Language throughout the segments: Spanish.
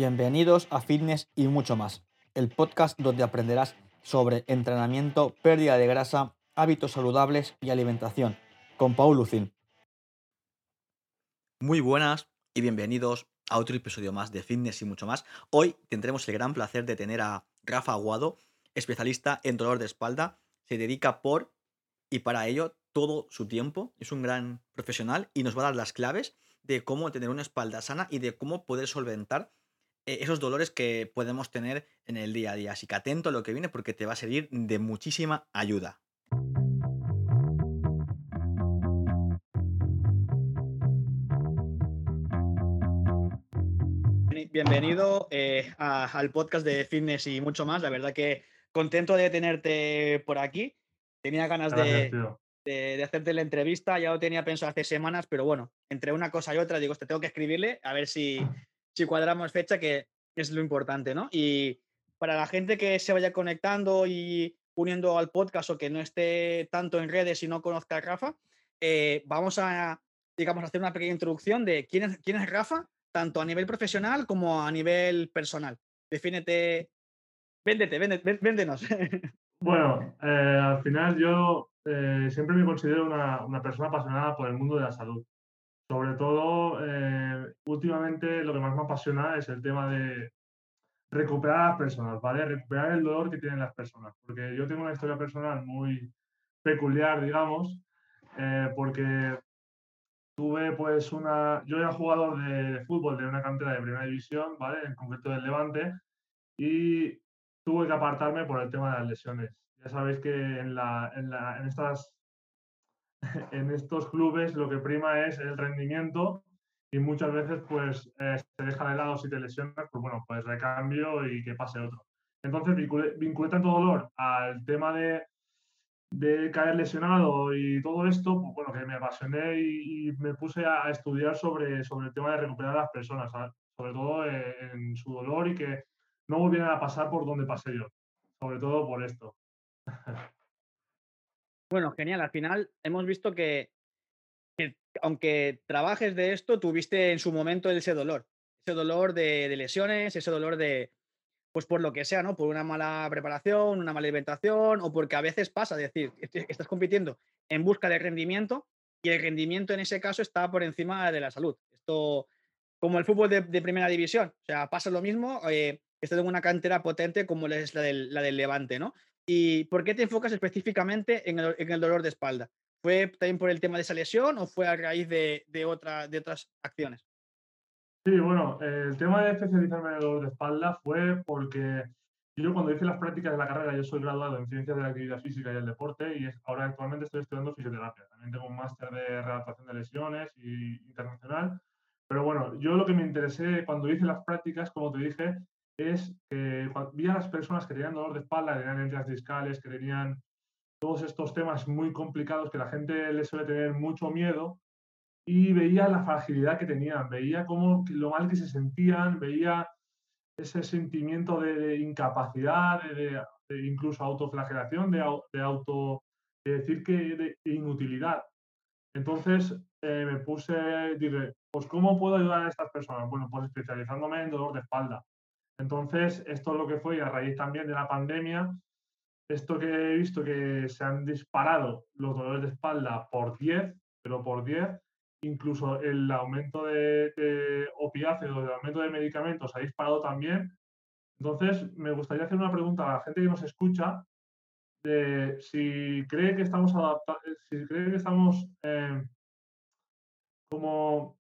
Bienvenidos a Fitness y mucho más, el podcast donde aprenderás sobre entrenamiento, pérdida de grasa, hábitos saludables y alimentación, con Paul Lucin. Muy buenas y bienvenidos a otro episodio más de Fitness y mucho más. Hoy tendremos el gran placer de tener a Rafa Aguado, especialista en dolor de espalda. Se dedica por y para ello todo su tiempo. Es un gran profesional y nos va a dar las claves de cómo tener una espalda sana y de cómo poder solventar esos dolores que podemos tener en el día a día. Así que atento a lo que viene porque te va a servir de muchísima ayuda. Bienvenido eh, al podcast de fitness y mucho más. La verdad que contento de tenerte por aquí. Tenía ganas de, de, hacerte la entrevista, ya lo tenía pensado hace semanas, pero bueno, entre una cosa y otra digo, te tengo que escribirle a ver si, si cuadramos fecha, que es lo importante, ¿no? Y para la gente que se vaya conectando y uniendo al podcast o que no esté tanto en redes y no conozca a Rafa, eh, vamos a, digamos, hacer una pequeña introducción de quién es, quién es Rafa, tanto a nivel profesional como a nivel personal. Defínete, véndete, véndete véndenos. Bueno, eh, al final yo eh, siempre me considero una, una, persona apasionada por el mundo de la salud. Sobre todo, eh, últimamente lo que más me apasiona es el tema de recuperar a las personas, ¿vale? Recuperar el dolor que tienen las personas. Porque yo tengo una historia personal muy peculiar, digamos, eh, porque tuve pues una... Yo era jugador de, fútbol de una cantera de primera división, ¿vale? En concreto del Levante, y tuve que apartarme por el tema de las lesiones. Ya sabéis que en, la, en, la, en estas en estos clubes lo que prima es el rendimiento y muchas veces pues eh, se deja de lado si te lesionas, pues bueno, pues recambio y que pase otro. Entonces vinculé, tanto dolor al tema de, de, caer lesionado y todo esto, pues bueno, que me apasioné y, me puse a estudiar sobre, sobre el tema de recuperar a las personas, sobre todo en su dolor y que no volvieran a pasar por donde pasé yo, sobre todo por esto. Bueno, genial. Al final hemos visto que, aunque trabajes de esto, tuviste en su momento ese dolor. Ese dolor de, lesiones, ese dolor de, pues por lo que sea, ¿no? Por una mala preparación, una mala alimentación o porque a veces pasa, es decir, estás compitiendo en busca de rendimiento y el rendimiento en ese caso está por encima de la salud. Esto, como el fútbol de, primera división, o sea, pasa lo mismo, eh, esto en una cantera potente como es la del, la del Levante, ¿no? ¿Y por qué te enfocas específicamente en el, dolor de espalda? ¿Fue también por el tema de esa lesión o fue a raíz de, de, otra, de otras acciones? Sí, bueno, el tema de especializarme en el dolor de espalda fue porque yo cuando hice las prácticas de la carrera, yo soy graduado en Ciencias de la Actividad Física y el Deporte y ahora actualmente estoy estudiando fisioterapia. También tengo un máster de readaptación de lesiones y internacional. Pero bueno, yo lo que me interesé cuando hice las prácticas, como te dije, es que vi a las personas que tenían dolor de espalda, que tenían hernias discales, que tenían todos estos temas muy complicados que la gente le suele tener mucho miedo y veía la fragilidad que tenían, veía cómo lo mal que se sentían, veía ese sentimiento de, incapacidad, de, incluso autoflagelación, de, auto, decir que de, inutilidad. Entonces eh, me puse, dije, pues ¿cómo puedo ayudar a estas personas? Bueno, pues especializándome en dolor de espalda. Entonces, esto es lo que fue a raíz también de la pandemia, esto que he visto que se han disparado los dolores de espalda por 10, pero por 10, incluso el aumento de, de opiáceos, el aumento de medicamentos ha disparado también. Entonces, me gustaría hacer una pregunta a la gente que nos escucha de si cree que estamos adaptados, si cree que estamos eh, como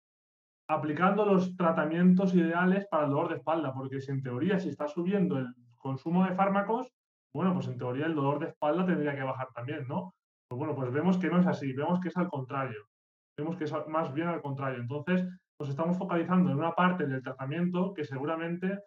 aplicando los tratamientos ideales para el dolor de espalda, porque si en teoría si está subiendo el consumo de fármacos, bueno, pues en teoría el dolor de espalda tendría que bajar también, ¿no? Pues bueno, pues vemos que no es así, vemos que es al contrario, vemos que es más bien al contrario. Entonces, nos estamos focalizando en una parte del tratamiento que seguramente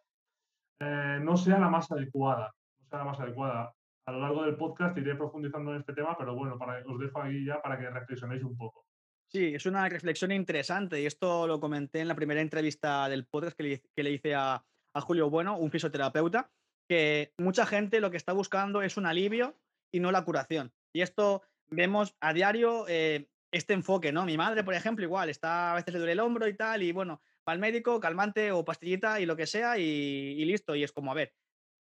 eh, no sea la más adecuada, no sea la más adecuada. A lo largo del podcast iré profundizando en este tema, pero bueno, para, os dejo ahí ya para que reflexionéis un poco. Sí, es una reflexión interesante y esto lo comenté en la primera entrevista del podcast que le, hice a, Julio Bueno, un fisioterapeuta, que mucha gente lo que está buscando es un alivio y no la curación. Y esto vemos a diario eh, este enfoque, ¿no? Mi madre, por ejemplo, igual, está a veces le duele el hombro y tal, y bueno, va al médico, calmante o pastillita y lo que sea y, y listo. Y es como, a ver,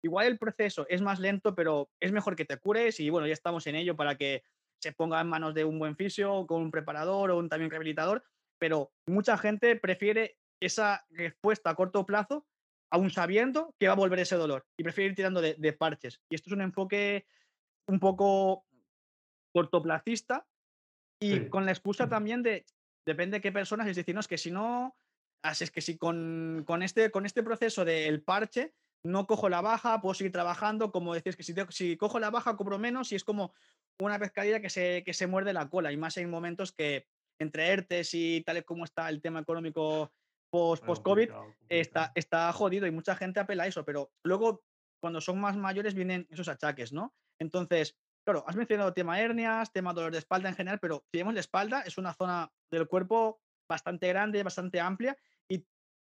igual el proceso es más lento, pero es mejor que te cures y bueno, ya estamos en ello para que se ponga en manos de un buen fisio, con un preparador o un también rehabilitador, pero mucha gente prefiere esa respuesta a corto plazo, aún sabiendo que va a volver ese dolor, y prefiere ir tirando de, parches. Y esto es un enfoque un poco cortoplacista y con la excusa también de, depende de qué personas, es decir, no, es que si no, así es que si con, con, este, con este proceso del parche no cojo la baja, puedo seguir trabajando, como decís, que si, si cojo la baja cobro menos y es como una pescadilla que se, que se muerde la cola y más en momentos que entre ERTES y tal como está el tema económico post-COVID, está, está jodido y mucha gente apela a eso, pero luego cuando son más mayores vienen esos achaques, ¿no? Entonces, claro, has mencionado tema hernias, tema dolor de espalda en general, pero si vemos la espalda, es una zona del cuerpo bastante grande, bastante amplia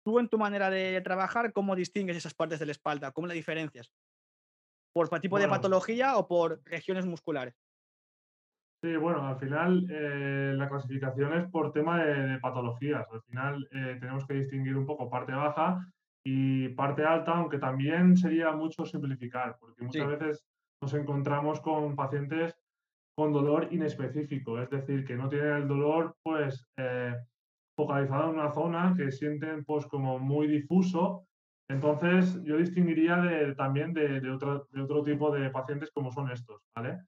tú en tu manera de trabajar, ¿cómo distingues esas partes de la espalda? ¿Cómo la diferencias? ¿Por tipo de patología o por regiones musculares? Sí, bueno, al final eh, la clasificación es por tema de, patologías. Al final eh, tenemos que distinguir un poco parte baja y parte alta, aunque también sería mucho simplificar, porque muchas veces nos encontramos con pacientes con dolor inespecífico, es decir, que no tienen el dolor pues eh, focalizado en una zona que sienten pues como muy difuso. Entonces yo distinguiría también de, otro, tipo de pacientes como son estos, ¿vale?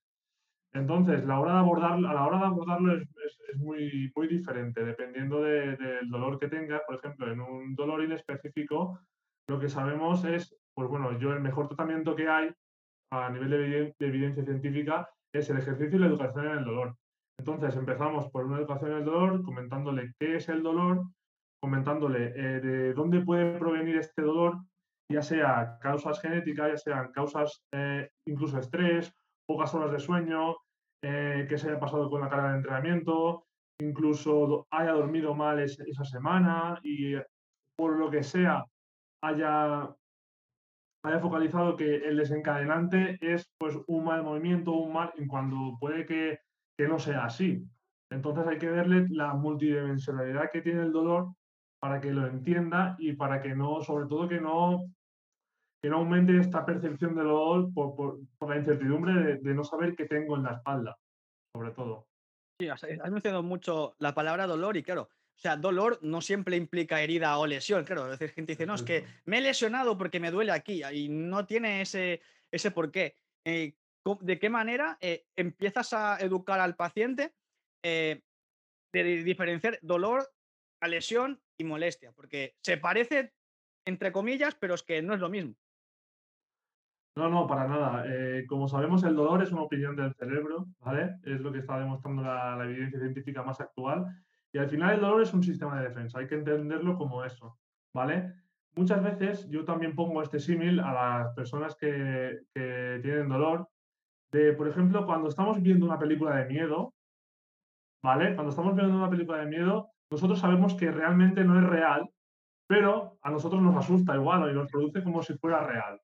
Entonces, a la hora de abordarlo es, muy, muy diferente, dependiendo del dolor que tenga. Por ejemplo, en un dolor inespecífico, lo que sabemos es, pues bueno, yo el mejor tratamiento que hay a nivel de, evidencia científica es el ejercicio y la educación en el dolor. Entonces, empezamos por una educación en el dolor, comentándole qué es el dolor, comentándole eh, de dónde puede provenir este dolor, ya sea causas genéticas, ya sean causas eh, incluso estrés, pocas horas de sueño, eh, que se haya pasado con la carga de entrenamiento, incluso haya dormido mal esa semana y por lo que sea haya, haya focalizado que el desencadenante es pues un mal movimiento, un mal, cuando puede que, que no sea así. Entonces hay que verle la multidimensionalidad que tiene el dolor para que lo entienda y para que no, sobre todo que no que no aumente esta percepción de dolor por, la incertidumbre de, no saber qué tengo en la espalda, sobre todo. Sí, has, mencionado mucho la palabra dolor y claro, o sea, dolor no siempre implica herida o lesión, claro. A veces gente dice, no, es que me he lesionado porque me duele aquí y no tiene ese, ese por qué. Eh, ¿De qué manera eh, empiezas a educar al paciente eh, de diferenciar dolor a lesión y molestia? Porque se parece, entre comillas, pero es que no es lo mismo. No, no, para nada. Eh, como sabemos, el dolor es una opinión del cerebro, ¿vale? Es lo que está demostrando la, evidencia científica más actual. Y al final el dolor es un sistema de defensa, hay que entenderlo como eso, ¿vale? Muchas veces yo también pongo este símil a las personas que, que tienen dolor, de, por ejemplo, cuando estamos viendo una película de miedo, ¿vale? Cuando estamos viendo una película de miedo, nosotros sabemos que realmente no es real, pero a nosotros nos asusta igual y nos produce como si fuera real.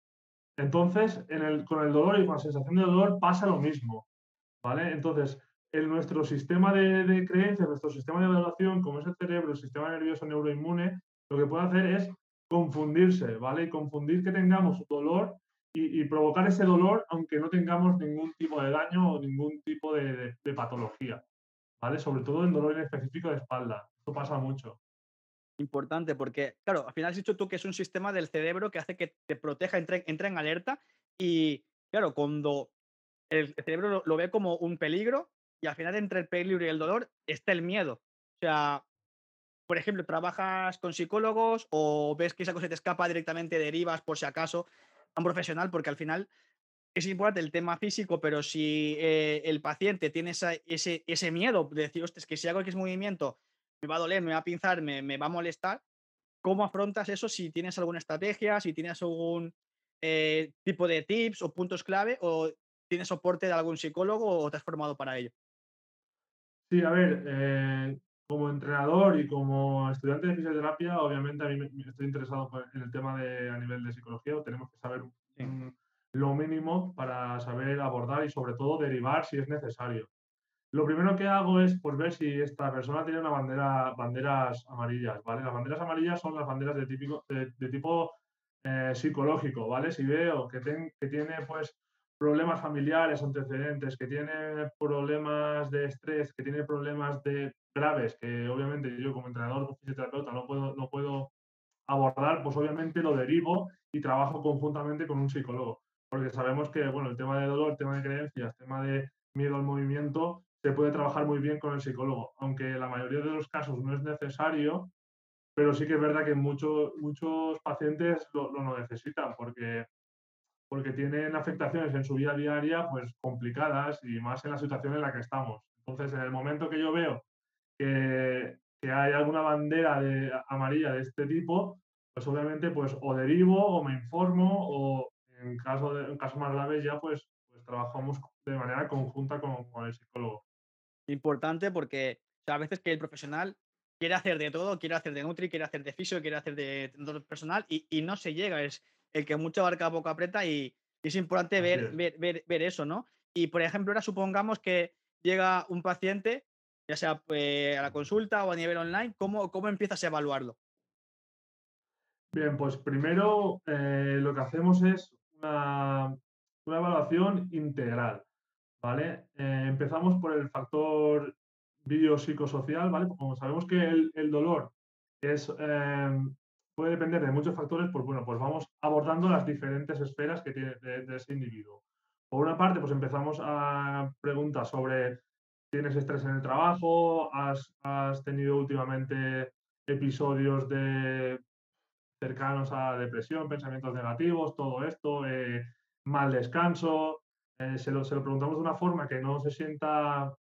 Entonces, con el dolor y con la sensación de dolor pasa lo mismo, ¿vale? Entonces, en nuestro sistema de, creencias, nuestro sistema de evaluación, como es el cerebro, el sistema nervioso neuroinmune, lo que puede hacer es confundirse, ¿vale? Y confundir que tengamos dolor y, provocar ese dolor aunque no tengamos ningún tipo de daño o ningún tipo de, patología, ¿vale? Sobre todo en dolor en específico de espalda. Esto pasa mucho importante porque, claro, al final has dicho tú que es un sistema del cerebro que hace que te proteja, entre, en alerta y, claro, cuando el cerebro lo, ve como un peligro y al final entre el peligro y el dolor está el miedo. O sea, por ejemplo, trabajas con psicólogos o ves que esa cosa te escapa directamente, derivas por si acaso un profesional, porque al final es importante el tema físico, pero si eh, el paciente tiene ese, ese miedo de decir, es que si hago X movimiento me va a doler, me va a pinzar, me, va a molestar. ¿Cómo afrontas eso si tienes alguna estrategia, si tienes algún eh, tipo de tips o puntos clave o tienes soporte de algún psicólogo o te has formado para ello? Sí, a ver, eh, como entrenador y como estudiante de fisioterapia, obviamente a mí me, estoy interesado en el tema de a nivel de psicología, o tenemos que saber lo mínimo para saber abordar y sobre todo derivar si es necesario. lo primero que hago es pues, ver si esta persona tiene una bandera, banderas amarillas, ¿vale? Las banderas amarillas son las banderas de, típico, de, tipo eh, psicológico, ¿vale? Si veo que, que tiene pues problemas familiares, antecedentes, que tiene problemas de estrés, que tiene problemas de graves, que obviamente yo como entrenador o fisioterapeuta no puedo, no puedo abordar, pues obviamente lo derivo y trabajo conjuntamente con un psicólogo. Porque sabemos que, bueno, el tema de dolor, el tema de creencias, el tema de miedo al movimiento, se puede trabajar muy bien con el psicólogo, aunque la mayoría de los casos no es necesario, pero sí que es verdad que muchos muchos pacientes lo, lo, necesitan porque, porque tienen afectaciones en su vida diaria pues complicadas y más en la situación en la que estamos. Entonces, en el momento que yo veo que, que hay alguna bandera de, amarilla de este tipo, pues obviamente pues o derivo o me informo o en caso, de, en caso más grave ya pues, pues trabajamos de manera conjunta con, con el psicólogo importante porque a veces que el profesional quiere hacer de todo, quiere hacer de Nutri, quiere hacer de fisio, quiere hacer de personal y, no se llega. Es el que mucho abarca poco aprieta y, es importante ver, ver, ver, eso, ¿no? Y por ejemplo, ahora supongamos que llega un paciente, ya sea eh, a la consulta o a nivel online, ¿cómo, cómo empiezas a evaluarlo? Bien, pues primero eh, lo que hacemos es una, evaluación integral. ¿vale? Eh, empezamos por el factor biopsicosocial, ¿vale? Como sabemos que el, dolor es, em, puede depender de muchos factores, pues bueno, pues vamos abordando las diferentes esferas que tiene ese individuo. Por una parte, pues empezamos a preguntas sobre ¿tienes estrés en el trabajo? ¿Has, tenido últimamente episodios de cercanos a depresión, pensamientos negativos, todo esto, eh, mal descanso, eh, se, lo, preguntamos de una forma que no se sienta,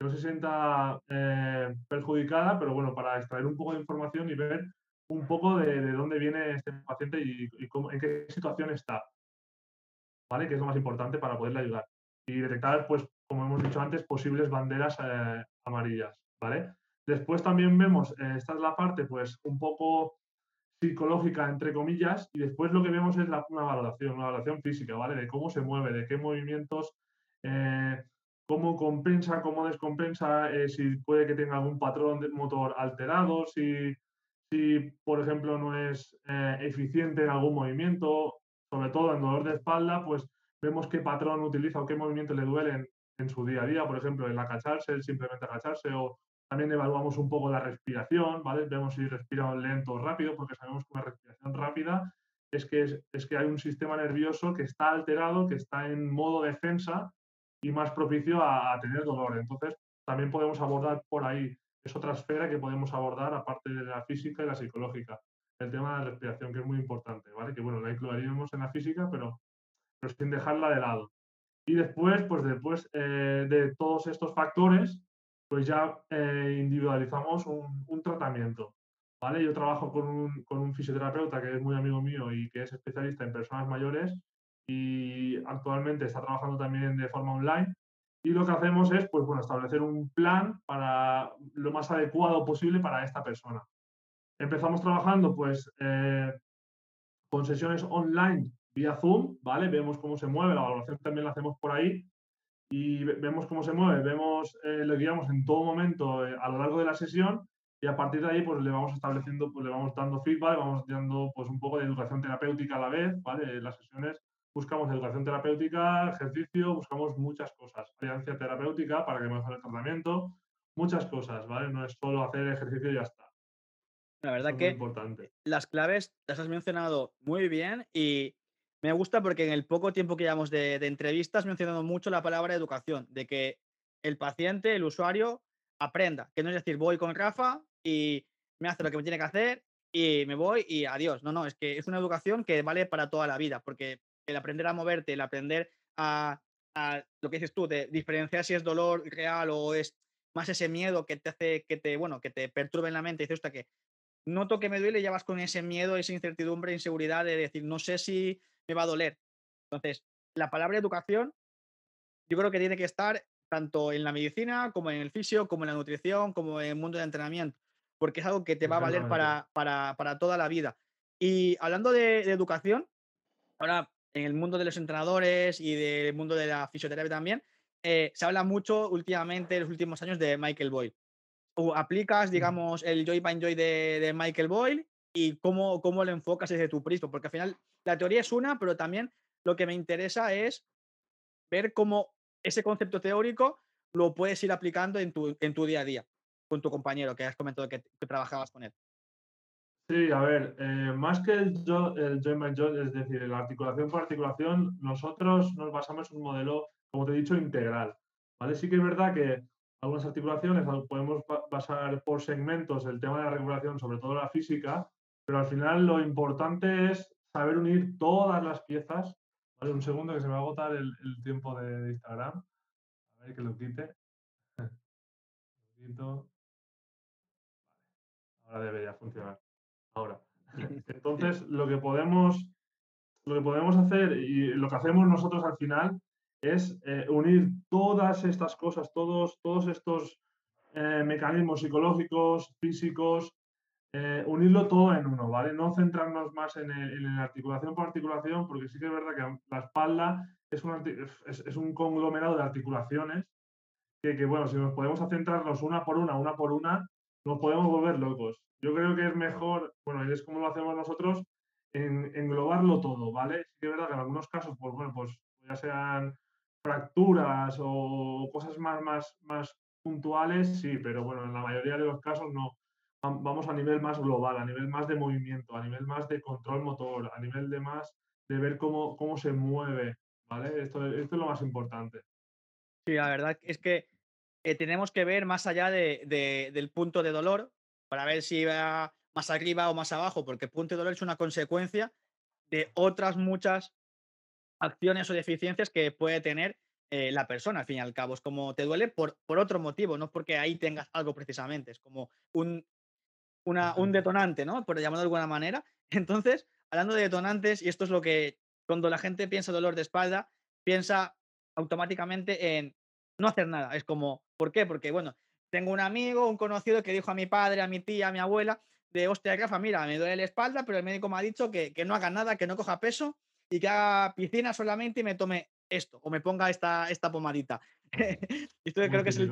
no se sienta eh, perjudicada, pero bueno, para extraer un poco de información y ver un poco de, dónde viene este paciente y, en qué situación está, ¿vale? Que es lo más importante para poderle ayudar. Y detectar, pues, como hemos dicho antes, posibles banderas eh, amarillas, ¿vale? Después también vemos, esta es la parte, pues, un poco psicológica, entre comillas, y después lo que vemos es una valoración, una valoración física, ¿vale? De cómo se mueve, de qué movimientos, eh, cómo compensa, cómo descompensa, eh, si puede que tenga algún patrón de motor alterado, si, si por ejemplo, no es eh, eficiente en algún movimiento, sobre todo en dolor de espalda, pues vemos qué patrón utiliza o qué movimiento le duelen en su día a día, por ejemplo, el agacharse, el simplemente agacharse o también evaluamos un poco la respiración, ¿vale? Vemos si respira lento o rápido, porque sabemos que una respiración rápida es que, es, que hay un sistema nervioso que está alterado, que está en modo defensa y más propicio a, tener dolor. Entonces, también podemos abordar por ahí, es otra esfera que podemos abordar aparte de la física y la psicológica, el tema de la respiración, que es muy importante, ¿vale? Que bueno, la incluiríamos en la física, pero, pero sin dejarla de lado. Y después, pues después eh, de todos estos factores, pues ya eh, individualizamos un, tratamiento. ¿vale? Yo trabajo con un, con un, fisioterapeuta que es muy amigo mío y que es especialista en personas mayores y actualmente está trabajando también de forma online. Y lo que hacemos es, pues bueno, establecer un plan para lo más adecuado posible para esta persona. Empezamos trabajando, pues, eh, con sesiones online vía Zoom, ¿vale? Vemos cómo se mueve, la evaluación también la hacemos por ahí y vemos cómo se mueve, vemos, eh, le guiamos en todo momento eh, a lo largo de la sesión y a partir de ahí pues le vamos estableciendo, pues le vamos dando feedback, vamos dando pues un poco de educación terapéutica a la vez, ¿vale? En las sesiones buscamos educación terapéutica, ejercicio, buscamos muchas cosas, alianza terapéutica para que mejore el tratamiento, muchas cosas, ¿vale? No es solo hacer ejercicio y ya está. La verdad que importante. las claves las has mencionado muy bien y me gusta porque en el poco tiempo que llevamos de, entrevistas he mencionado mucho la palabra educación, de que el paciente, el usuario, aprenda. Que no es decir, voy con Rafa y me hace lo que me tiene que hacer y me voy y adiós. No, no, es que es una educación que vale para toda la vida, porque el aprender a moverte, el aprender a, lo que dices tú, de diferenciar si es dolor real o es más ese miedo que te hace, que te, bueno, que te perturbe en la mente. Y dices, que noto que me duele y ya vas con ese miedo, esa incertidumbre, inseguridad de decir, no sé si me va a doler. Entonces, la palabra educación yo creo que tiene que estar tanto en la medicina como en el fisio, como en la nutrición, como en el mundo de entrenamiento, porque es algo que te va a valer para, para, toda la vida. Y hablando de, educación, ahora en el mundo de los entrenadores y del mundo de la fisioterapia también, eh, se habla mucho últimamente, en los últimos años, de Michael Boyle. O aplicas, digamos, el Joy by Joy de, de, Michael Boyle y cómo, cómo lo enfocas desde tu prisma, porque al final la teoría es una, pero también lo que me interesa es ver cómo ese concepto teórico lo puedes ir aplicando en tu, en tu día a día con tu compañero que has comentado que, trabajabas con él. Sí, a ver, eh, más que el, el join by join, es decir, la articulación por articulación, nosotros nos basamos en un modelo, como te he dicho, integral. ¿vale? Sí que es verdad que algunas articulaciones podemos basar por segmentos el tema de la recuperación, sobre todo la física, pero al final lo importante es saber unir todas las piezas. ¿vale? Un segundo que se me va a agotar el, tiempo de, Instagram. A ver que lo quite. Ahora debería funcionar. Ahora. Entonces, lo que podemos, lo que podemos hacer y lo que hacemos nosotros al final es eh, unir todas estas cosas, todos, todos estos eh, mecanismos psicológicos, físicos, eh, unirlo todo en uno, ¿vale? No centrarnos más en, la articulación por articulación, porque sí que es verdad que la espalda es un, es, un conglomerado de articulaciones que, que, bueno, si nos podemos centrarnos una por una, una por una, nos podemos volver locos. Yo creo que es mejor, bueno, y es como lo hacemos nosotros, en, englobarlo todo, ¿vale? Sí que es verdad que en algunos casos, pues bueno, pues ya sean fracturas o cosas más, más, más puntuales, sí, pero bueno, en la mayoría de los casos no. Vamos a nivel más global, a nivel más de movimiento, a nivel más de control motor, a nivel de más de ver cómo, cómo se mueve, ¿vale? Esto, esto es lo más importante. Sí, la verdad es que eh, tenemos que ver más allá de, del punto de dolor para ver si va más arriba o más abajo, porque el punto de dolor es una consecuencia de otras muchas acciones o deficiencias que puede tener eh, la persona, al fin y al cabo. Es como te duele por, por otro motivo, no porque ahí tengas algo precisamente. Es como un, un detonante, ¿no? Por llamarlo de alguna manera. Entonces, hablando de detonantes, y esto es lo que cuando la gente piensa dolor de espalda, piensa automáticamente en no hacer nada. Es como, ¿por qué? Porque, bueno, tengo un amigo, un conocido que dijo a mi padre, a mi tía, a mi abuela, de hostia, Rafa, mira, me duele la espalda, pero el médico me ha dicho que, que no haga nada, que no coja peso y que haga piscina solamente y me tome esto o me ponga esta, esta pomadita. esto creo que es el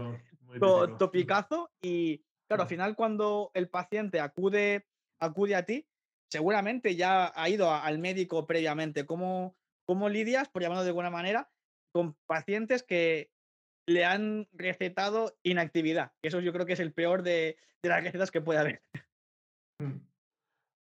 topicazo y claro, al final cuando el paciente acude, acude a ti, seguramente ya ha ido al médico previamente. ¿Cómo, ¿Cómo lidias, por llamarlo de alguna manera, con pacientes que le han recetado inactividad? Eso yo creo que es el peor de, de las recetas que puede haber. Mm.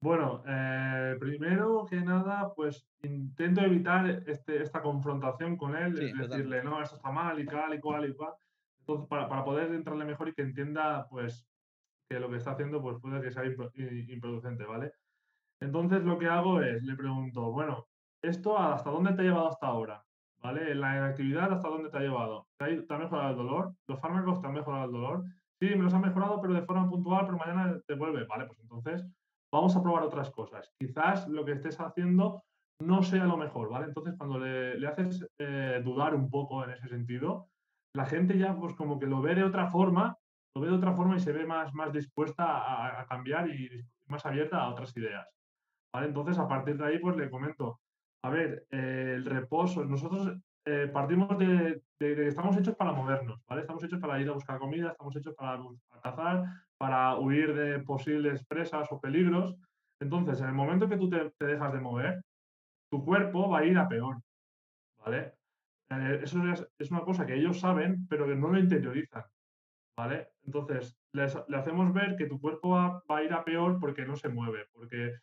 Bueno, eh, primero que nada, pues intento evitar este, esta confrontación con él, decirle, no, esto está mal y tal y cual y cual. Entonces, para, para, poder entrarle mejor y que entienda, pues, que lo que está haciendo, pues puede que sea improducente, ¿vale? Entonces, lo que hago es, le pregunto, bueno, ¿esto hasta dónde te ha llevado hasta ahora? ¿Vale? La inactividad, ¿hasta dónde te ha llevado? ¿Te ha, mejorado el dolor? ¿Los fármacos te han mejorado el dolor? Sí, me los han mejorado, pero de forma puntual, pero mañana te vuelve. Vale, pues entonces vamos a probar otras cosas. Quizás lo que estés haciendo no sea lo mejor, ¿vale? Entonces, cuando le, haces eh, dudar un poco en ese sentido, la gente ya pues como que lo ve de otra forma, lo ve de otra forma y se ve más, más dispuesta a, cambiar y más abierta a otras ideas, ¿vale? Entonces, a partir de ahí, pues le comento, a ver, eh, el reposo, nosotros eh, partimos de, que estamos hechos para movernos, ¿vale? Estamos hechos para ir a buscar comida, estamos hechos para, cazar, para huir de posibles presas o peligros. Entonces, en el momento que tú te, dejas de mover, tu cuerpo va a ir a peor. ¿Vale? Eh, eso es, una cosa que ellos saben, pero que no lo interiorizan. ¿Vale? Entonces, le hacemos ver que tu cuerpo va, a ir a peor porque no se mueve, porque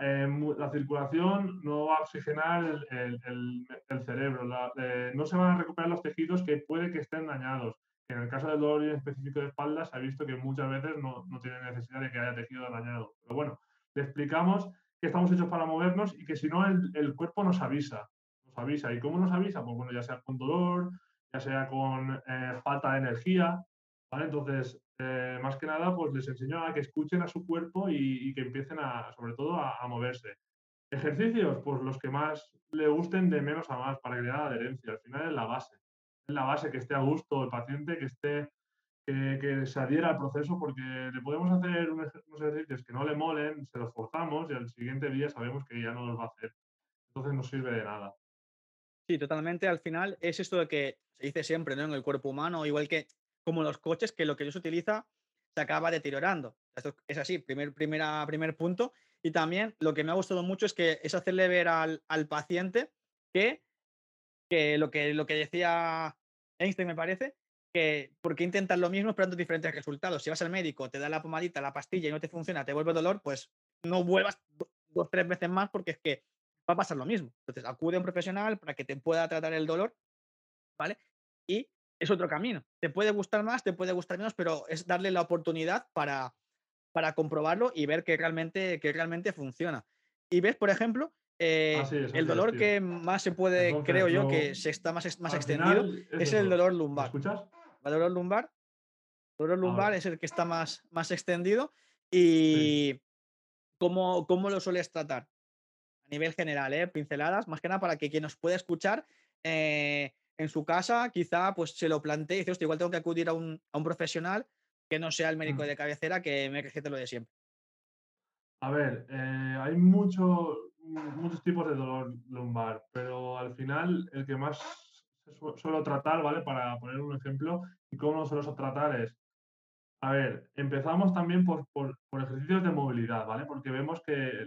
eh, la circulación no va a oxigenar el, cerebro, eh, no se van a recuperar los tejidos que puede que estén dañados en el caso del dolor específico de espalda se ha visto que muchas veces no, no tiene necesidad de que haya tejido dañado. Pero bueno, le explicamos que estamos hechos para movernos y que si no el, el, cuerpo nos avisa. Nos avisa. ¿Y cómo nos avisa? Pues bueno, ya sea con dolor, ya sea con eh, falta de energía. ¿Vale? Entonces, eh, más que nada, pues les enseño a que escuchen a su cuerpo y, que empiecen a, sobre todo, a, moverse. Ejercicios, pues los que más le gusten de menos a más para crear adherencia. Al final es la base la base, que esté a gusto el paciente, que esté que, se adhiera al proceso, porque le podemos hacer unos ejercicios que no le molen, se los forzamos y al siguiente día sabemos que ya no los va a hacer. Entonces no sirve de nada. Sí, totalmente. Al final es esto de que se dice siempre, ¿no? En el cuerpo humano, igual que como los coches, que lo que se utiliza se acaba deteriorando. Esto es así, primer, primera, primer punto. Y también lo que me ha gustado mucho es que es hacerle ver al, al paciente que, que, lo que lo que decía Einstein, me parece, que porque intentas lo mismo esperando diferentes resultados. Si vas al médico, te da la pomadita, la pastilla y no te funciona, te vuelve dolor, pues no vuelvas dos tres veces más porque es que va a pasar lo mismo. Entonces, acude a un profesional para que te pueda tratar el dolor, ¿vale? Y es otro camino. Te puede gustar más, te puede gustar menos, pero es darle la oportunidad para, para comprobarlo y ver que realmente, que realmente funciona. Y ves, por ejemplo, eh, el dolor que más se puede, creo yo, que se está más, más extendido, es, el dolor lumbar. escuchas? El dolor lumbar. El dolor lumbar es el que está más, más extendido. Y ¿cómo, ¿cómo, lo sueles tratar? A nivel general, ¿eh? pinceladas, más que nada para que quien nos pueda escuchar eh, en su casa, quizá pues se lo plantee y dice, hostia, igual tengo que acudir a un, a un profesional que no sea el médico mm. de cabecera que me recete lo de siempre. A ver, eh, hay mucho, muchos tipos de dolor lumbar, pero al final el que más suelo tratar, ¿vale? Para poner un ejemplo, y cómo lo suelo tratar es, a ver, empezamos también por, por, ejercicios de movilidad, ¿vale? Porque vemos que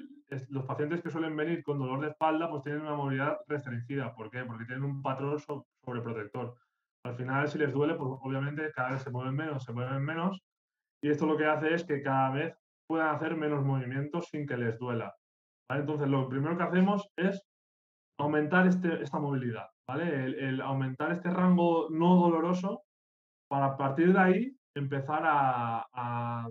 los pacientes que suelen venir con dolor de espalda, pues tienen una movilidad restringida. ¿Por qué? Porque tienen un patrón sobreprotector. Al final, si les duele, pues obviamente cada vez se mueven menos, se mueven menos, y esto lo que hace es que cada vez puedan hacer menos movimientos sin que les duela. Entonces, lo primero que hacemos es aumentar este, esta movilidad, ¿vale? El, aumentar este rango no doloroso para a partir de ahí empezar a,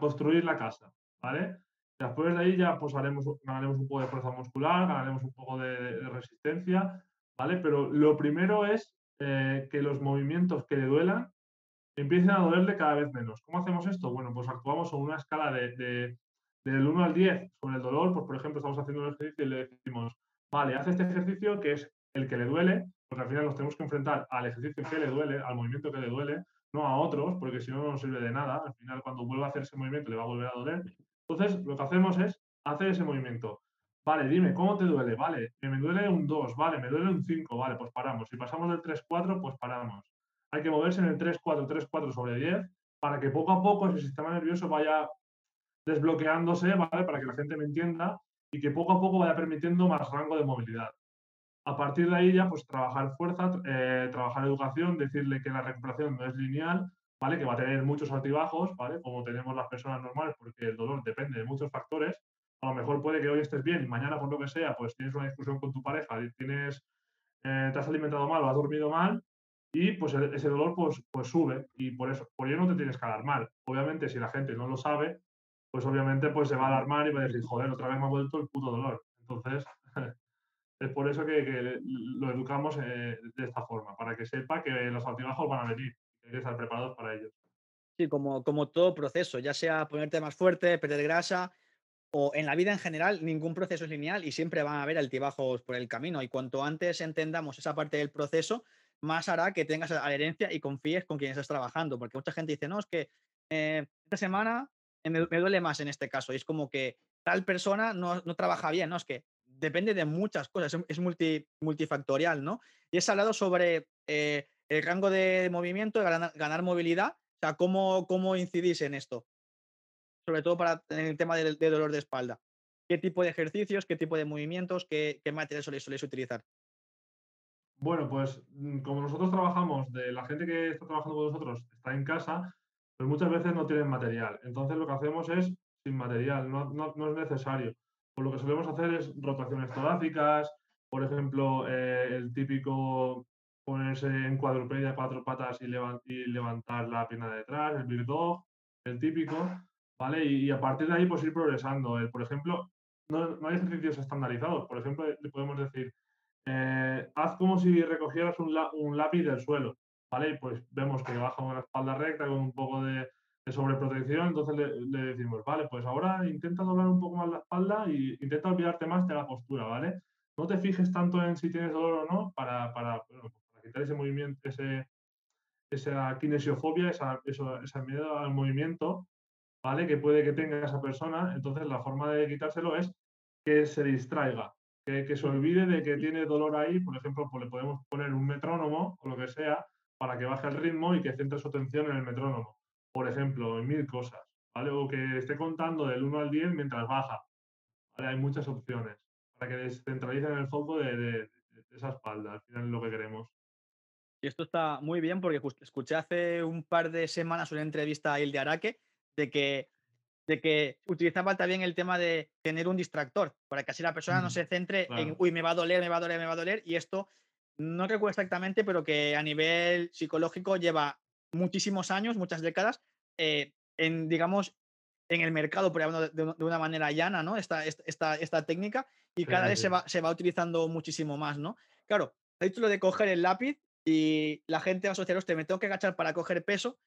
construir la casa, ¿vale? Después de ahí ya pues ganaremos un poco de fuerza muscular, ganaremos un poco de, resistencia, ¿vale? Pero lo primero es eh, que los movimientos que le duelan empiecen a dolerle cada vez menos. ¿Cómo hacemos esto? Bueno, pues actuamos en una escala de, del 1 al 10 sobre el dolor, pues por ejemplo estamos haciendo un ejercicio y le decimos, vale, haz este ejercicio que es el que le duele, porque al final nos tenemos que enfrentar al ejercicio que le duele, al movimiento que le duele, no a otros, porque si no, no nos sirve de nada. Al final, cuando vuelva a hacer ese movimiento, le va a volver a doler. Entonces, lo que hacemos es hacer ese movimiento. Vale, dime, ¿cómo te duele? Vale, me duele un 2, vale, me duele un 5, vale, pues paramos. Si pasamos del 3-4, pues paramos. Hay que moverse en el 3-4, 3-4 sobre 10 para que poco a poco ese sistema nervioso vaya desbloqueándose, ¿vale? Para que la gente me entienda y que poco a poco vaya permitiendo más rango de movilidad. A partir de ahí ya, pues trabajar fuerza, eh, trabajar educación, decirle que la recuperación no es lineal, ¿vale? Que va a tener muchos altibajos, ¿vale? Como tenemos las personas normales, porque el dolor depende de muchos factores. A lo mejor puede que hoy estés bien y mañana, por lo que sea, pues tienes una discusión con tu pareja, tienes, eh, te has alimentado mal o has dormido mal, y pues ese dolor pues, pues sube y por eso, por ello no te tienes que alarmar. Obviamente, si la gente no lo sabe, pues obviamente pues se va a alarmar y va a decir, joder, otra vez me ha vuelto el puto dolor. Entonces, es por eso que, lo educamos eh, de esta forma, para que sepa que los altibajos van a venir hay que estar preparados para ellos. Sí, como, como todo proceso, ya sea ponerte más fuerte, perder grasa, o en la vida en general, ningún proceso es lineal y siempre van a haber altibajos por el camino. Y cuanto antes entendamos esa parte del proceso, más hará que tengas adherencia y confíes con quien estás trabajando. Porque mucha gente dice, no, es que eh, esta semana me, duele más en este caso. Y es como que tal persona no, trabaja bien, ¿no? Es que depende de muchas cosas, es, multifactorial, ¿no? Y es hablado sobre eh, el rango de movimiento, ganar, movilidad. O sea, ¿cómo, ¿cómo incidís en esto? Sobre todo para el tema de, dolor de espalda. ¿Qué tipo de ejercicios, qué tipo de movimientos, qué, qué material soléis utilizar? Bueno, pues mm, como nosotros trabajamos, de la gente que está trabajando con nosotros está en casa, pues muchas veces no tienen material. Entonces lo que hacemos es sin material, no, no, es necesario. Pues lo que solemos hacer es rotaciones torácicas, por ejemplo, eh, el típico ponerse en cuadrupedia cuatro patas y, levantar la pierna de detrás, el bird dog, el típico, ¿vale? Y, a partir de ahí pues ir progresando. por ejemplo, no, no hay ejercicios estandarizados. Por ejemplo, le podemos decir, eh, haz como si recogieras un, lápiz del suelo, ¿vale? Y pues vemos que baja una espalda recta con un poco de, sobreprotección, entonces le, decimos, vale, pues ahora intenta doblar un poco más la espalda y intenta olvidarte más de la postura, ¿vale? No te fijes tanto en si tienes dolor o no para, para, quitar ese movimiento, ese, esa kinesiofobia, esa, ese miedo al movimiento, ¿vale? Que puede que tenga esa persona. Entonces la forma de quitárselo es que se distraiga, que, se olvide de que tiene dolor ahí, por ejemplo, pues le podemos poner un metrónomo o lo que sea para que baje el ritmo y que centre su atención en el metrónomo. Por ejemplo, en mil cosas, ¿vale? O que esté contando del 1 al 10 mientras baja. Hay muchas opciones para que descentralicen el foco de, esa espalda, al final es lo que queremos. Y esto está muy bien porque escuché hace un par de semanas una entrevista a de Araque de que, de que utilizaba también el tema de tener un distractor para que así la persona no se centre en, uy, me va a doler, me va a doler, me va a doler. Y esto no recuerdo exactamente, pero que a nivel psicológico lleva muchísimos años, muchas décadas, eh, en, digamos, en el mercado, por ejemplo, de, una manera llana, ¿no? Esta, esta, esta técnica y cada vez se va, se va utilizando muchísimo más, ¿no? Claro, hay lo de coger el lápiz y la gente va a asociar, usted me tengo que agachar para coger peso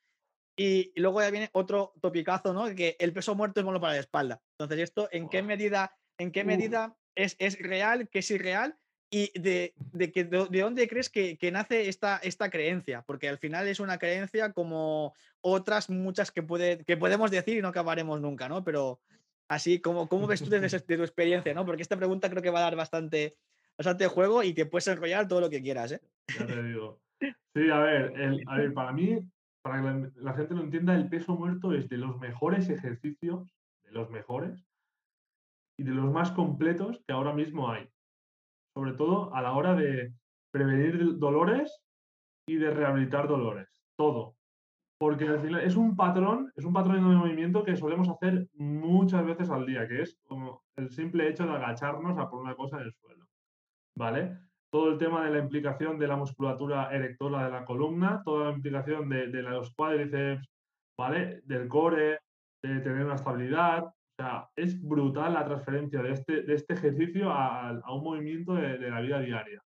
y, luego ya viene otro topicazo, ¿no? Que el peso muerto es malo para la espalda. Entonces, ¿esto en qué medida, en qué medida es, es real, qué es irreal? y de, de, que, de, dónde crees que, que, nace esta, esta creencia, porque al final es una creencia como otras muchas que, puede, que podemos decir y no acabaremos nunca, ¿no? Pero así, ¿cómo, cómo ves tú desde tu experiencia, ¿no? Porque esta pregunta creo que va a dar bastante, bastante juego y te puedes enrollar todo lo que quieras, ¿eh? Ya te digo. Sí, a ver, a ver para mí, para que la, gente lo entienda, el peso muerto es de los mejores ejercicios, de los mejores y de los más completos que ahora mismo hay sobre todo a la hora de prevenir dolores y de rehabilitar dolores. Todo. Porque es un patrón, es un patrón de movimiento que solemos hacer muchas veces al día, que es como el simple hecho de agacharnos a por una cosa en el suelo. ¿Vale? Todo el tema de la implicación de la musculatura erectora de la columna, toda la implicación de, de los cuádriceps, ¿vale? Del core, de tener una estabilidad, sea, es brutal la transferencia de este, de este ejercicio a, un movimiento de, la vida diaria.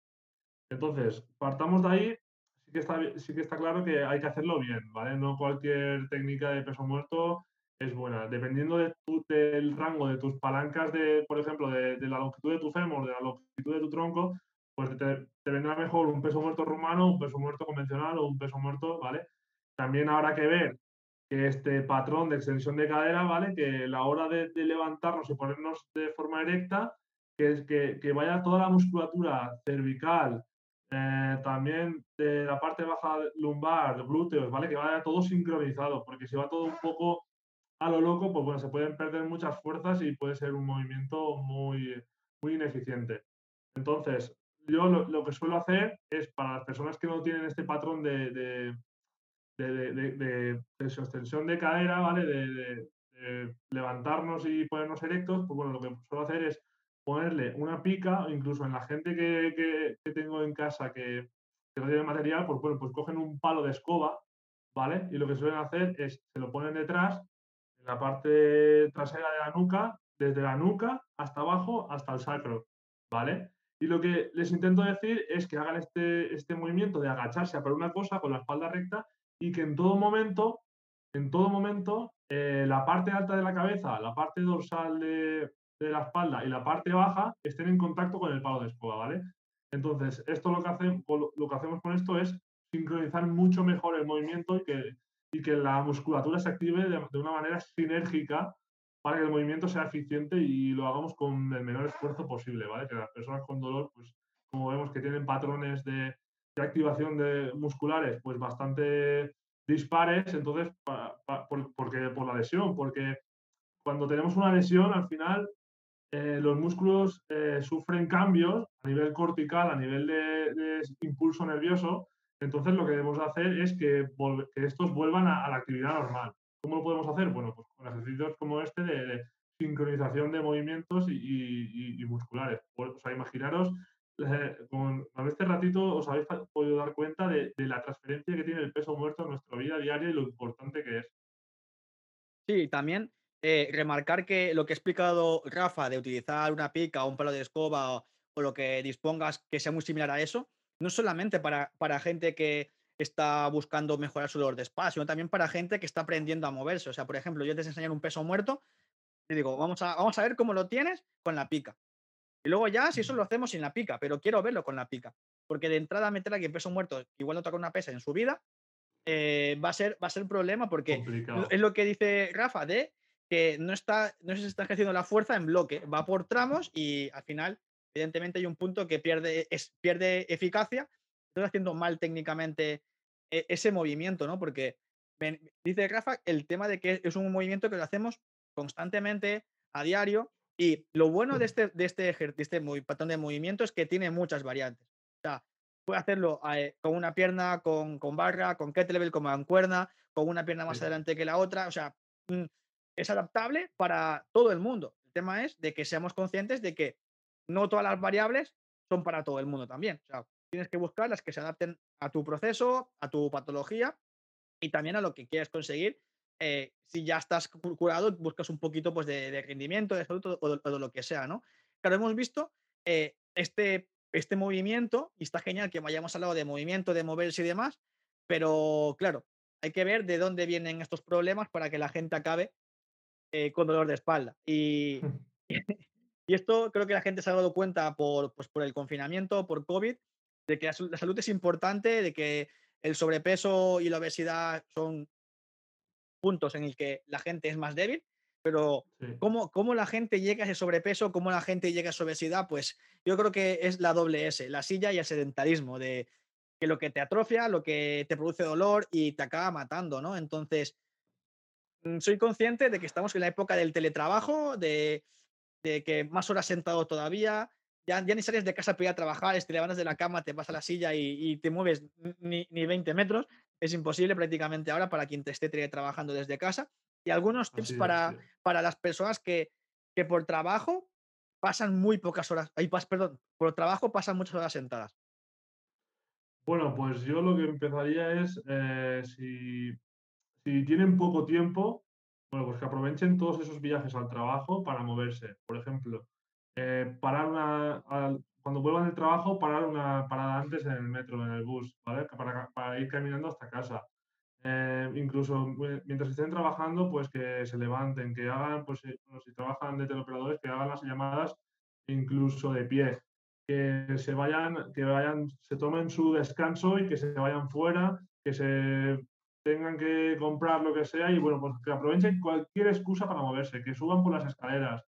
Entonces, partamos de ahí, sí que, está, sí que está claro que hay que hacerlo bien, ¿vale? No cualquier técnica de peso muerto es buena. Dependiendo de del rango de tus palancas, de, por ejemplo, de, la longitud de tu fémur, de la longitud de tu tronco, pues te, vendrá mejor un peso muerto rumano, un peso muerto convencional o un peso muerto, ¿vale? También habrá que ver que este patrón de extensión de cadera, ¿vale? Que la hora de, levantarnos y ponernos de forma erecta, que, que, vaya toda la musculatura cervical, eh, también de la parte baja lumbar, glúteos, ¿vale? Que vaya todo sincronizado, porque si va todo un poco a lo loco, pues bueno, se pueden perder muchas fuerzas y puede ser un movimiento muy, muy ineficiente. Entonces, yo lo, que suelo hacer es para las personas que no tienen este patrón de de, de, de, sostensión de cadera, ¿vale? De, levantarnos y ponernos erectos, pues bueno, lo que suelo hacer es ponerle una pica, incluso en la gente que, que, tengo en casa que, que, no tiene material, pues bueno, pues cogen un palo de escoba, ¿vale? Y lo que suelen hacer es, se lo ponen detrás, la parte trasera de la nuca, desde la nuca hasta abajo, hasta el sacro, ¿vale? Y lo que les intento decir es que hagan este, este movimiento de agacharse a por una cosa con la espalda recta y que en todo momento, en todo momento, eh, la parte alta de la cabeza, la parte dorsal de, la espalda y la parte baja estén en contacto con el palo de escoba, ¿vale? Entonces, esto lo que, hacemos, lo que hacemos con esto es sincronizar mucho mejor el movimiento y que, y que la musculatura se active de, una manera sinérgica para que el movimiento sea eficiente y lo hagamos con el menor esfuerzo posible, ¿vale? Que las personas con dolor, pues como vemos que tienen patrones de, de activación de musculares pues bastante dispares, entonces, por, porque, por la lesión, porque cuando tenemos una lesión, al final eh, los músculos eh, sufren cambios a nivel cortical, a nivel de, impulso nervioso, entonces lo que debemos hacer es que, estos vuelvan a, la actividad normal. ¿Cómo lo podemos hacer? Bueno, pues con ejercicios como este de, sincronización de movimientos y, musculares. O sea, imaginaros eh, con, este ratito os habéis podido dar cuenta de, la transferencia que tiene el peso muerto en nuestra vida diaria y lo importante que es. Sí, también eh, remarcar que lo que ha explicado Rafa de utilizar una pica o un palo de escoba o, lo que dispongas que sea muy similar a eso, no solamente para, para gente que está buscando mejorar su dolor de espalda, sino también para gente que está aprendiendo a moverse. O sea, por ejemplo, yo te enseñar un peso muerto y digo, vamos a, vamos a ver cómo lo tienes con la pica. Y luego ya, si eso lo hacemos sin la pica, pero quiero verlo con la pica. Porque de entrada meter aquí peso muerto, igual no toca una pesa en su vida, eh, va, a ser, va a ser problema porque es lo que dice Rafa, de que no, está, no se está ejerciendo la fuerza en bloque, va por tramos y al final evidentemente hay un punto que pierde, es, pierde eficacia, estás haciendo mal técnicamente e, ese movimiento, ¿no? Porque dice Rafa el tema de que es un movimiento que lo hacemos constantemente, a diario, y lo bueno de este, de este, de este patrón de movimiento es que tiene muchas variantes. O sea, puede hacerlo eh, con una pierna, con, con barra, con kettlebell, con mancuerna, con una pierna más adelante que la otra. O sea, mm, es adaptable para todo el mundo. El tema es de que seamos conscientes de que no todas las variables son para todo el mundo también. O sea, tienes que buscar las que se adapten a tu proceso, a tu patología y también a lo que quieres conseguir. Eh, si ya estás curado, buscas un poquito pues, de, rendimiento, de salud o de, lo que sea, ¿no? Claro, hemos visto eh, este, este movimiento y está genial que hayamos hablado de movimiento, de moverse y demás, pero claro, hay que ver de dónde vienen estos problemas para que la gente acabe eh, con dolor de espalda. Y, y esto creo que la gente se ha dado cuenta por, pues, por el confinamiento, por COVID, de que la, salud es importante, de que el sobrepeso y la obesidad son puntos en el que la gente es más débil, pero ¿cómo, ¿cómo, la gente llega a ese sobrepeso, cómo la gente llega a esa obesidad, pues yo creo que es la doble S, la silla y el sedentarismo, de que lo que te atrofia, lo que te produce dolor y te acaba matando, ¿no? Entonces, mm, soy consciente de que estamos en la época del teletrabajo, de, de que más horas sentado todavía, ya, ya, ni sales de casa para ir a trabajar, te levantas de la cama, te vas a la silla y, te mueves ni, ni, 20 metros. Es imposible prácticamente ahora para quien te esté trabajando desde casa. Y algunos tips para, para las personas que, que por trabajo pasan muy pocas horas, ay, perdón, por trabajo pasan muchas horas sentadas. Bueno, pues yo lo que empezaría es, eh, si, si tienen poco tiempo, bueno, pues que aprovechen todos esos viajes al trabajo para moverse. Por ejemplo, eh, parar una, cuando vuelvan del trabajo, parar una parada antes en el metro, en el bus, ¿vale? Para, ir caminando hasta casa. Eh, incluso mientras estén trabajando, pues que se levanten, que hagan, pues si trabajan de teleoperadores, que hagan las llamadas incluso de pie que se vayan, que vayan, se tomen su descanso y que se vayan fuera, que se tengan que comprar lo que sea y bueno, pues que aprovechen cualquier excusa para moverse, que suban por las escaleras,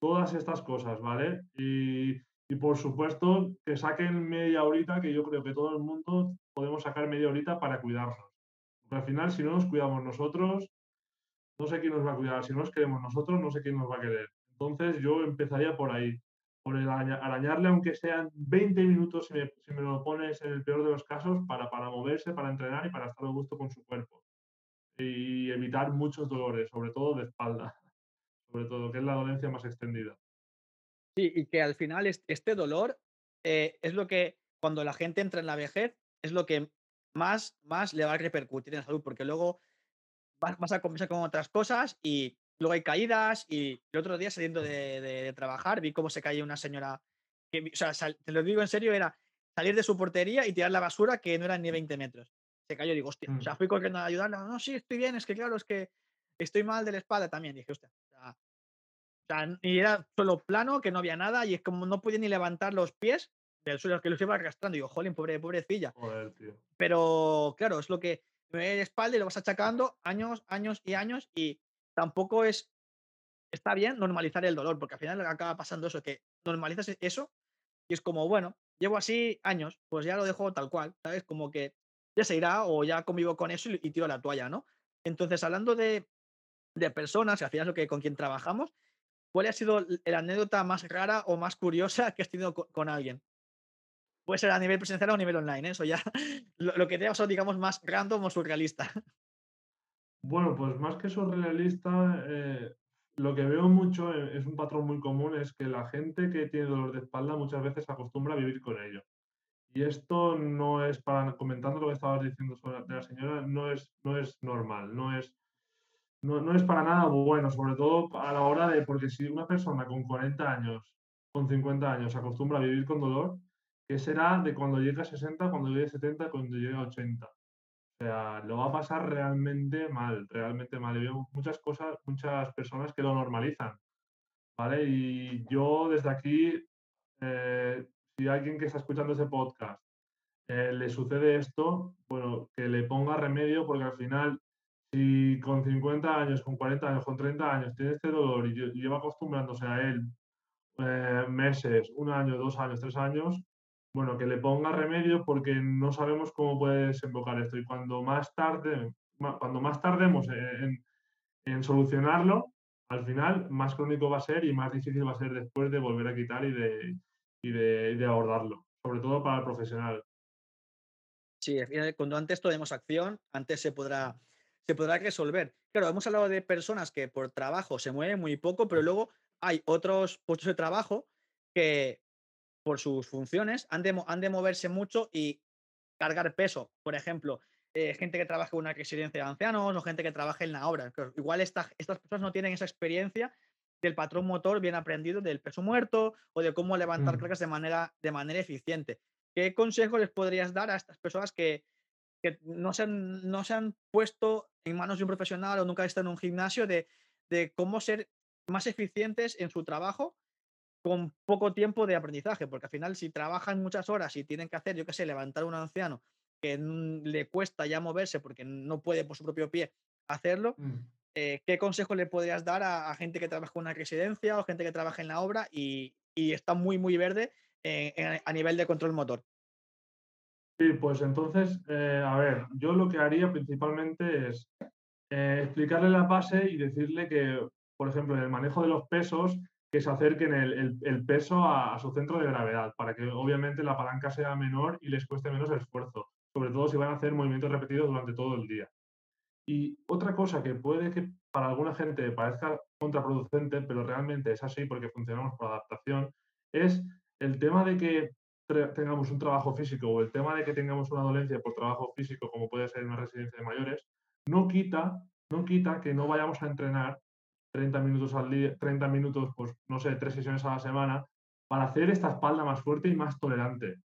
todas estas cosas, ¿vale? Y, y por supuesto que saquen media horita, que yo creo que todo el mundo podemos sacar media horita para cuidarnos. Porque al final, si no nos cuidamos nosotros, no sé quién nos va a cuidar. Si no nos queremos nosotros, no sé quién nos va a querer. Entonces yo empezaría por ahí por arañarle, aunque sean 20 minutos, si me, lo pones en el peor de los casos, para, para moverse, para entrenar y para estar a gusto con su cuerpo. Y evitar muchos dolores, sobre todo de espalda, sobre todo, que es la dolencia más extendida. Sí, y que al final este dolor eh, es lo que, cuando la gente entra en la vejez, es lo que más, más le va a repercutir en la salud, porque luego vas, vas a conversar con otras cosas y Luego hay caídas y el otro día saliendo de, trabajar vi cómo se caía una señora, que, o sea, te lo digo en serio, era salir de su portería y tirar la basura que no eran ni 20 metros. Se cayó y digo, hostia, o sea, mm. fui corriendo a ayudarla, no, sí, estoy bien, es que claro, es que estoy mal de la espalda también. Dije, hostia, o sea, y era solo plano, que no había nada y es como no podía ni levantar los pies del suelo, que los iba arrastrando. Y digo, jolín, pobre, pobrecilla. Joder, tío. Pero claro, es lo que me ve la espalda y lo vas achacando años, años y años y tampoco es, está bien normalizar el dolor, porque al final acaba pasando eso, que normalizas e, eso y es como, bueno, llevo así años, pues ya lo dejo tal cual, ¿sabes? Como que ya se irá o ya convivo con eso y, tiro la toalla, ¿no? Entonces, hablando de, de personas, al final es lo que con quien trabajamos, ¿cuál ha sido la anécdota más rara o más curiosa que has tenido con, alguien? Puede ser a nivel presencial o a nivel online, ¿eh? eso ya lo, lo que te son, digamos, más random o surrealista. Bueno, pues más que surrealista, eh, lo que veo mucho eh, es un patrón muy común, es que la gente que tiene dolor de espalda muchas veces acostumbra a vivir con ello. Y esto no es para, comentando lo que estabas diciendo sobre la señora, no es, no es normal, no es, no, no es para nada bueno, sobre todo a la hora de, porque si una persona con 40 años, con 50 años acostumbra a vivir con dolor, ¿qué será de cuando llegue a 60, cuando llegue a 70, cuando llegue a 80? Sea, lo va a pasar realmente mal, realmente mal. Y veo muchas cosas, muchas personas que lo normalizan, ¿vale? Y yo desde aquí, eh, si alguien que está escuchando ese podcast eh, le sucede esto, bueno, que le ponga remedio porque al final, si con 50 años, con 40 años, con 30 años tiene este dolor y lleva acostumbrándose a él eh, meses, un año, dos años, tres años, bueno, que le ponga remedio porque no sabemos cómo puede desembocar esto. Y cuando más tarde, cuando más tardemos en, en solucionarlo, al final más crónico va a ser y más difícil va a ser después de volver a quitar y de, y de, abordarlo, sobre todo para el profesional. Sí, cuando antes tomemos acción, antes se podrá, se podrá resolver. Claro, hemos hablado de personas que por trabajo se mueven muy poco, pero luego hay otros puestos de trabajo que por sus funciones han de, han de moverse mucho y cargar peso. Por ejemplo, eh, gente que trabaja en una residencia de ancianos o gente que trabaja en la obra. igual estas personas no tienen esa experiencia del patrón motor bien aprendido del peso muerto o de cómo levantar mm. cargas de manera, de manera eficiente. ¿Qué consejo les podrías dar a estas personas que, que no, se han, no se han puesto en manos de un profesional o nunca están en un gimnasio de, de cómo ser más eficientes en su trabajo con poco tiempo de aprendizaje? Porque al final, si trabajan muchas horas y tienen que hacer, yo qué sé, levantar a un anciano que le cuesta ya moverse porque no puede por su propio pie hacerlo, mm. eh, ¿qué consejo le podrías dar a, gente que trabaja en una residencia o gente que trabaja en la obra y, está muy, muy verde eh, a nivel de control motor? Sí, pues entonces, eh, a ver, yo lo que haría principalmente es explicarle la base y decirle que, por ejemplo, en el manejo de los pesos, que se acerquen el, peso a, su centro de gravedad, para que obviamente la palanca sea menor y les cueste menos esfuerzo sobre todo si van a hacer movimientos repetidos durante todo el día. Y otra cosa que puede que para alguna gente parezca contraproducente, pero realmente es así porque funcionamos por adaptación, es el tema de que tengamos un trabajo físico o el tema de que tengamos una dolencia por trabajo físico, como puede ser una residencia de mayores, no quita, no quita que no vayamos a entrenar 30 minutos al día, 30 minutos, pues no sé, tres sesiones a la semana, para hacer esta espalda más fuerte y más tolerante.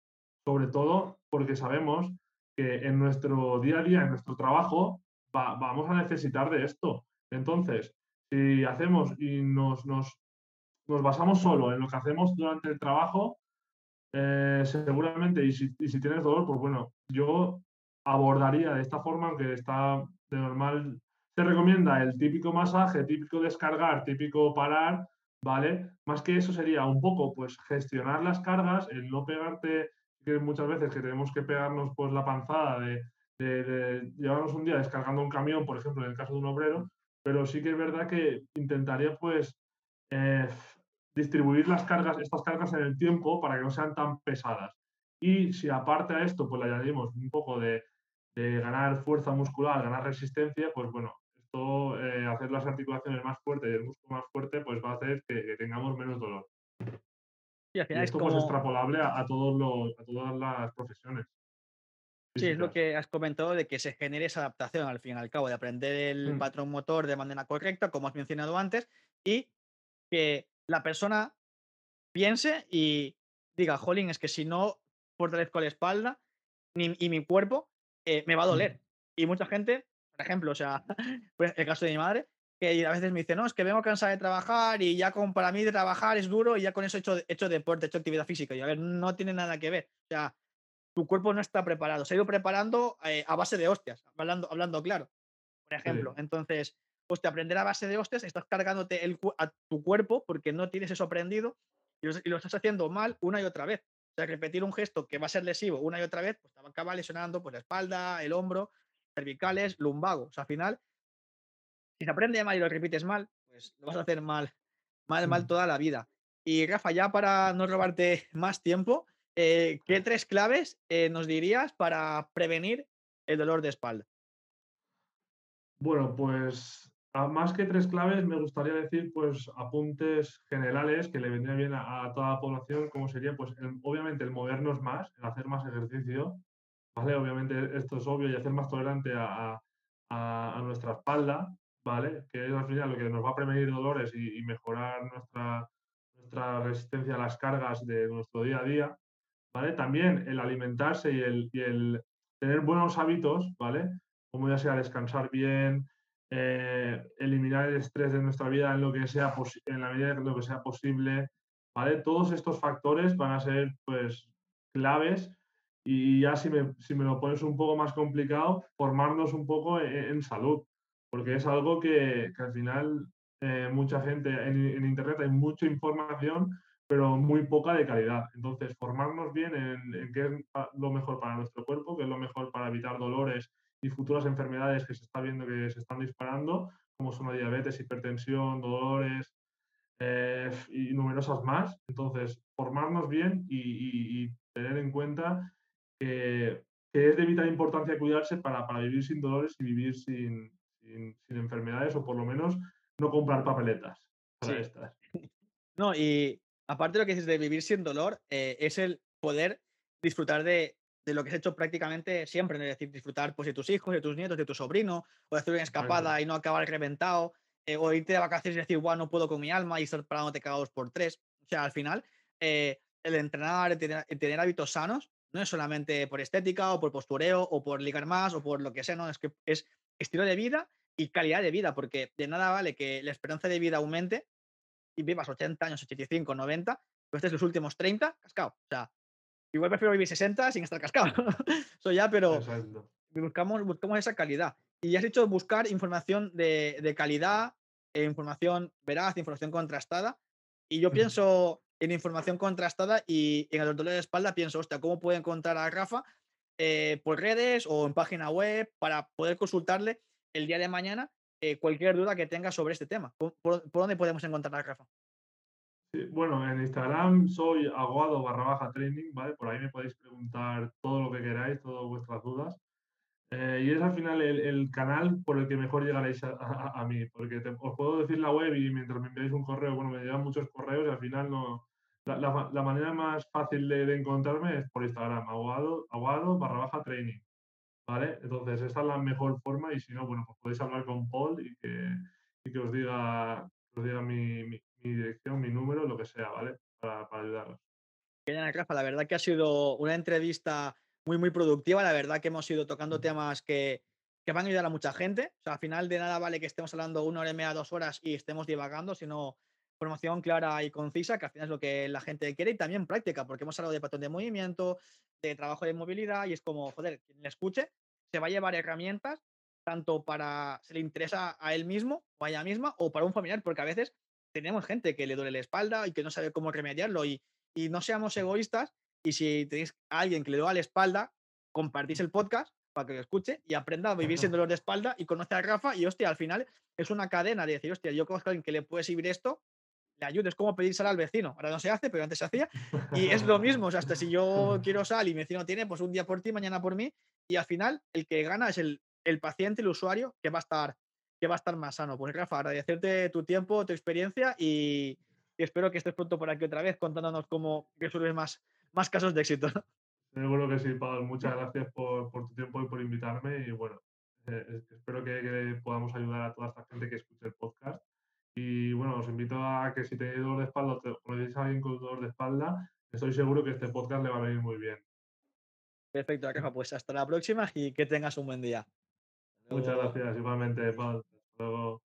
Sobre todo porque sabemos que en nuestro día a día, en nuestro trabajo, vamos a necesitar de esto. Entonces, si hacemos y nos, nos, nos, basamos solo en lo que hacemos durante el trabajo, eh, seguramente, y si, y si, tienes dolor, pues bueno, yo abordaría de esta forma, aunque está de normal, se recomienda el típico masaje, típico descargar, típico parar, ¿vale? Más que eso sería un poco, pues, gestionar las cargas, el no pegarte que muchas veces que tenemos que pegarnos pues la panzada de, llevarnos un día descargando un camión, por ejemplo, en el caso de un obrero, pero sí que es verdad que intentaría pues eh, distribuir las cargas, estas cargas en el tiempo para que no sean tan pesadas. Y si aparte a esto pues le añadimos un poco de, ganar fuerza muscular, ganar resistencia, pues bueno, esto, eh, hacer las articulaciones más fuertes y el músculo más fuerte, pues va a hacer que tengamos menos dolor. Y esto es pues extrapolable a, todos los, a todas las profesiones. Sí, es lo que has comentado de que se genere esa adaptación al fin y al cabo, de aprender el mm. patrón motor de manera correcta, como has mencionado antes, y que la persona piense y diga, jolín, es que si no fortalezco la espalda y mi cuerpo, eh, me va a mm. doler. Y mucha gente, por ejemplo, o sea, el caso de mi madre, que a veces me dice, no, es que vengo cansado de trabajar y ya con, para mí de trabajar es duro y ya con eso he hecho, hecho deporte, he hecho actividad física. Y a ver, no tiene nada que ver. O sea, tu cuerpo no está preparado. Se ha ido preparando eh, a base de hostias, hablando, hablando claro, por ejemplo. Entonces, pues te aprender a base de hostias, estás cargándote el, a tu cuerpo porque no tienes eso aprendido y lo, estás haciendo mal una y otra vez. O sea, repetir un gesto que va a ser lesivo una y otra vez, pues te acaba lesionando pues, la espalda, el hombro, cervicales, lumbago. O sea, al final si se aprende mal y lo repites mal, pues lo vas a hacer mal, mal, mal mm. toda la vida. Y Rafa, ya para no robarte más tiempo, eh, ¿qué tres claves eh, nos dirías para prevenir el dolor de espalda? Bueno, pues más que tres claves, me gustaría decir pues apuntes generales que le vendrían bien a, toda la población, como sería pues obviamente el movernos más, el hacer más ejercicio, Obviamente esto es obvio y hacer más tolerante a, a nuestra espalda, ¿vale? Que es al final lo que nos va a prevenir dolores y, mejorar nuestra, nuestra resistencia a las cargas de nuestro día a día, ¿vale? También el alimentarse y el, el tener buenos hábitos, ¿vale? Como ya sea descansar bien, eh, eliminar el estrés de nuestra vida en, lo que sea en la medida de lo que sea posible, ¿vale? Todos estos factores van a ser, pues, claves y ya si me, si me lo pones un poco más complicado, formarnos un poco en salud, porque es algo que, al final eh, mucha gente, en, Internet hay mucha información, pero muy poca de calidad. Entonces, formarnos bien en, qué es lo mejor para nuestro cuerpo, qué es lo mejor para evitar dolores y futuras enfermedades que se está viendo que se están disparando, como son la diabetes, hipertensión, dolores eh, y numerosas más. Entonces, formarnos bien y, tener en cuenta que, es de vital importancia cuidarse para, vivir sin dolores y vivir sin, sin, enfermedades o por lo menos no comprar papeletas para estas. No, y aparte de lo que dices de vivir sin dolor, eh, es el poder disfrutar de, de, lo que has hecho prácticamente siempre, es decir, disfrutar pues, de tus hijos, de tus nietos, de tu sobrino, o de hacer una escapada y no acabar reventado, eh, o irte de vacaciones y decir, bueno, no puedo con mi alma y estar parándote cada dos por tres. O sea, al final, eh, el entrenar, el tener, tener, hábitos sanos, no es solamente por estética o por postureo o por ligar más o por lo que sea, no, es que es estilo de vida y calidad de vida, porque de nada vale que la esperanza de vida aumente y vivas 80 años, 85, 90, pero estés los últimos 30 cascado. O sea, igual prefiero vivir 60 sin estar cascado. Eso ya, pero buscamos, buscamos esa calidad. Y has dicho buscar información de, de calidad, eh, información veraz, información contrastada. Y yo pienso en información contrastada y en el dolor de espalda pienso, hostia, ¿cómo puedo encontrar a Rafa eh, por redes o en página web para poder consultarle el día de mañana eh, cualquier duda que tenga sobre este tema? ¿Por, dónde podemos encontrar a Rafa? bueno, en Instagram soy aguado barra baja training, ¿vale? Por ahí me podéis preguntar todo lo que queráis, todas vuestras dudas. Eh, y es al final el, canal por el que mejor llegaréis a, mí, porque os puedo decir la web y mientras me enviáis un correo, bueno, me llegan muchos correos y al final no. La, manera más fácil de, encontrarme es por Instagram, aguado, aguado barra baja training. ¿Vale? Entonces, esta es la mejor forma y si no, bueno, pues podéis hablar con Paul y que, y que os diga, os diga mi, mi, dirección, mi número, lo que sea, ¿vale? Para, para ayudaros. Rafa. La verdad que ha sido una entrevista muy, muy productiva. La verdad que hemos ido tocando temas que, que van a ayudar a mucha gente. O sea, al final de nada vale que estemos hablando una hora y media, dos horas y estemos divagando, sino formación clara y concisa, que al final es lo que la gente quiere, y también práctica, porque hemos hablado de patrón de movimiento, de trabajo de movilidad, y es como, joder, quien le escuche se va a llevar herramientas tanto para, se le interesa a él mismo o a ella misma, o para un familiar, porque a veces tenemos gente que le duele la espalda y que no sabe cómo remediarlo, y, y no seamos egoístas y si tenéis a alguien que le duele la espalda, compartís el podcast para que lo escuche y aprenda a vivir sin dolor de espalda y conoce a Rafa y hostia, al final es una cadena de decir, hostia, yo conozco a alguien que le puede servir esto, le ayudo, es como pedir sal al vecino, ahora no se hace, pero antes se hacía y es lo mismo, o sea, hasta si yo quiero sal y mi vecino tiene, pues un día por ti, mañana por mí y al final el que gana es el, el paciente, el usuario que va a estar que va a estar más sano. Pues Rafa, agradecerte tu tiempo, tu experiencia y, y espero que estés pronto por aquí otra vez contándonos cómo resuelves más más casos de éxito. Seguro que sí, Pablo. Muchas gracias por, tu tiempo y por invitarme. Y bueno, eh, espero que, podamos ayudar a toda esta gente que escuche el podcast. Y bueno, os invito a que si tenéis dolor de espalda o conocéis a alguien con dolor de espalda, estoy seguro que este podcast le va a venir muy bien. Perfecto, Rafa, pues hasta la próxima y que tengas un buen día. Muchas gracias, igualmente, Paul. Hasta luego.